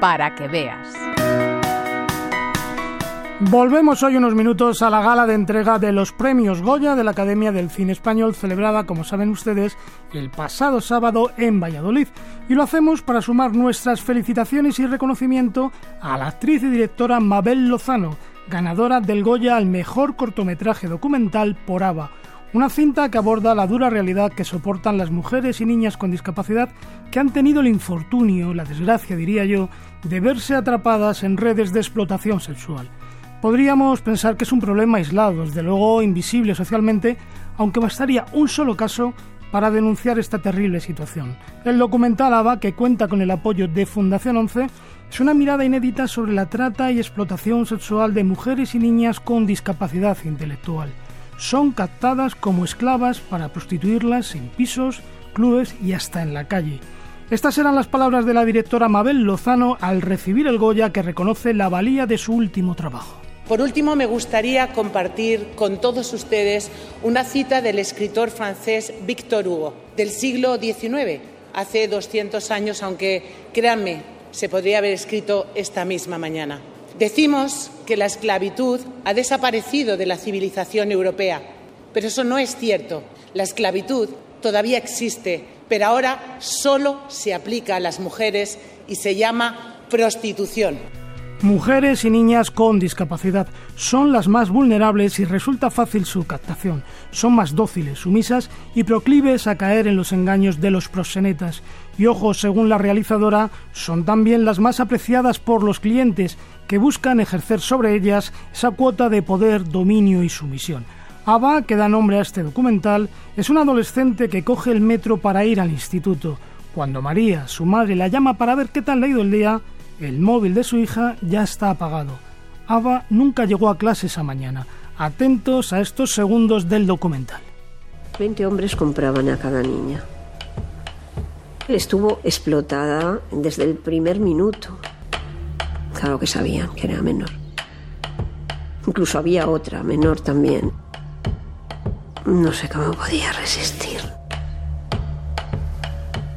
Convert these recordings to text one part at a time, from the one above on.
para que veas. Volvemos hoy unos minutos a la gala de entrega de los premios Goya de la Academia del Cine Español, celebrada, como saben ustedes, el pasado sábado en Valladolid. Y lo hacemos para sumar nuestras felicitaciones y reconocimiento a la actriz y directora Mabel Lozano, ganadora del Goya al mejor cortometraje documental por ABBA. Una cinta que aborda la dura realidad que soportan las mujeres y niñas con discapacidad que han tenido el infortunio, la desgracia diría yo, de verse atrapadas en redes de explotación sexual. Podríamos pensar que es un problema aislado, desde luego invisible socialmente, aunque bastaría un solo caso para denunciar esta terrible situación. El documental ABA, que cuenta con el apoyo de Fundación 11, es una mirada inédita sobre la trata y explotación sexual de mujeres y niñas con discapacidad intelectual. Son captadas como esclavas para prostituirlas en pisos, clubes y hasta en la calle. Estas eran las palabras de la directora Mabel Lozano al recibir el Goya que reconoce la valía de su último trabajo. Por último, me gustaría compartir con todos ustedes una cita del escritor francés Victor Hugo, del siglo XIX, hace 200 años, aunque créanme, se podría haber escrito esta misma mañana. Decimos que la esclavitud ha desaparecido de la civilización europea, pero eso no es cierto. La esclavitud todavía existe, pero ahora solo se aplica a las mujeres y se llama prostitución. Mujeres y niñas con discapacidad son las más vulnerables y resulta fácil su captación. Son más dóciles, sumisas y proclives a caer en los engaños de los proxenetas. Y ojo, según la realizadora, son también las más apreciadas por los clientes que buscan ejercer sobre ellas esa cuota de poder, dominio y sumisión. Ava, que da nombre a este documental, es una adolescente que coge el metro para ir al instituto. Cuando María, su madre, la llama para ver qué tal le ha el día, el móvil de su hija ya está apagado. Ava nunca llegó a clase esa mañana. Atentos a estos segundos del documental. Veinte hombres compraban a cada niña. Estuvo explotada desde el primer minuto. Claro que sabían que era menor. Incluso había otra, menor también. No sé cómo podía resistir.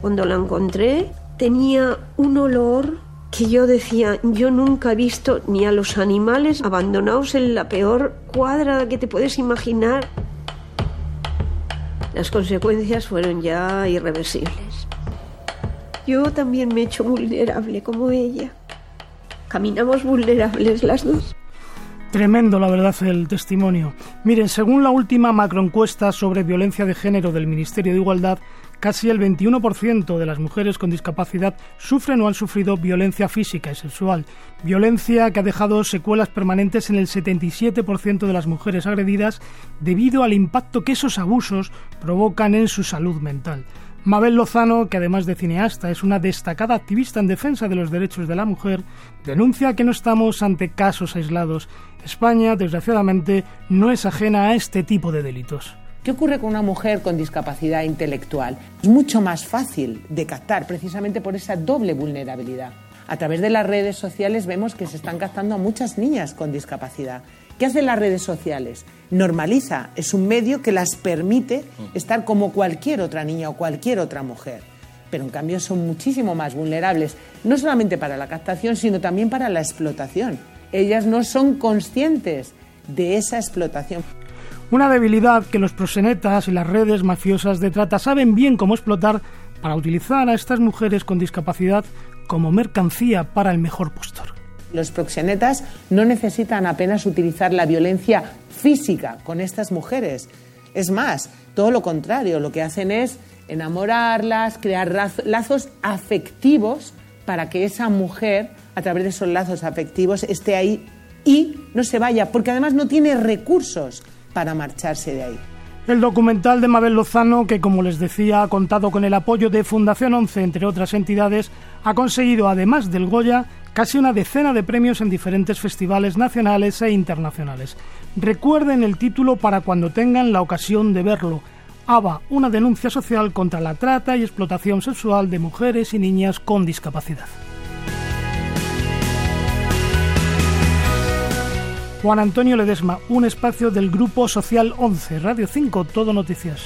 Cuando la encontré, tenía un olor que yo decía, yo nunca he visto ni a los animales abandonados en la peor cuadra que te puedes imaginar. Las consecuencias fueron ya irreversibles. Yo también me he hecho vulnerable como ella. Caminamos vulnerables las dos. Tremendo, la verdad, el testimonio. Miren, según la última macroencuesta sobre violencia de género del Ministerio de Igualdad, casi el 21% de las mujeres con discapacidad sufren o han sufrido violencia física y sexual, violencia que ha dejado secuelas permanentes en el 77% de las mujeres agredidas debido al impacto que esos abusos provocan en su salud mental. Mabel Lozano, que además de cineasta es una destacada activista en defensa de los derechos de la mujer, denuncia que no estamos ante casos aislados. España, desgraciadamente, no es ajena a este tipo de delitos. ¿Qué ocurre con una mujer con discapacidad intelectual? Es mucho más fácil de captar precisamente por esa doble vulnerabilidad. A través de las redes sociales vemos que se están captando a muchas niñas con discapacidad. ¿Qué hacen las redes sociales? Normaliza, es un medio que las permite estar como cualquier otra niña o cualquier otra mujer. Pero en cambio son muchísimo más vulnerables, no solamente para la captación, sino también para la explotación. Ellas no son conscientes de esa explotación. Una debilidad que los prosenetas y las redes mafiosas de trata saben bien cómo explotar para utilizar a estas mujeres con discapacidad como mercancía para el mejor postor. Los proxenetas no necesitan apenas utilizar la violencia física con estas mujeres. Es más, todo lo contrario, lo que hacen es enamorarlas, crear lazos afectivos para que esa mujer, a través de esos lazos afectivos, esté ahí y no se vaya, porque además no tiene recursos para marcharse de ahí. El documental de Mabel Lozano, que como les decía ha contado con el apoyo de Fundación 11, entre otras entidades, ha conseguido, además del Goya, casi una decena de premios en diferentes festivales nacionales e internacionales. Recuerden el título para cuando tengan la ocasión de verlo. ABA, una denuncia social contra la trata y explotación sexual de mujeres y niñas con discapacidad. Juan Antonio Ledesma, un espacio del Grupo Social 11, Radio 5, Todo Noticias.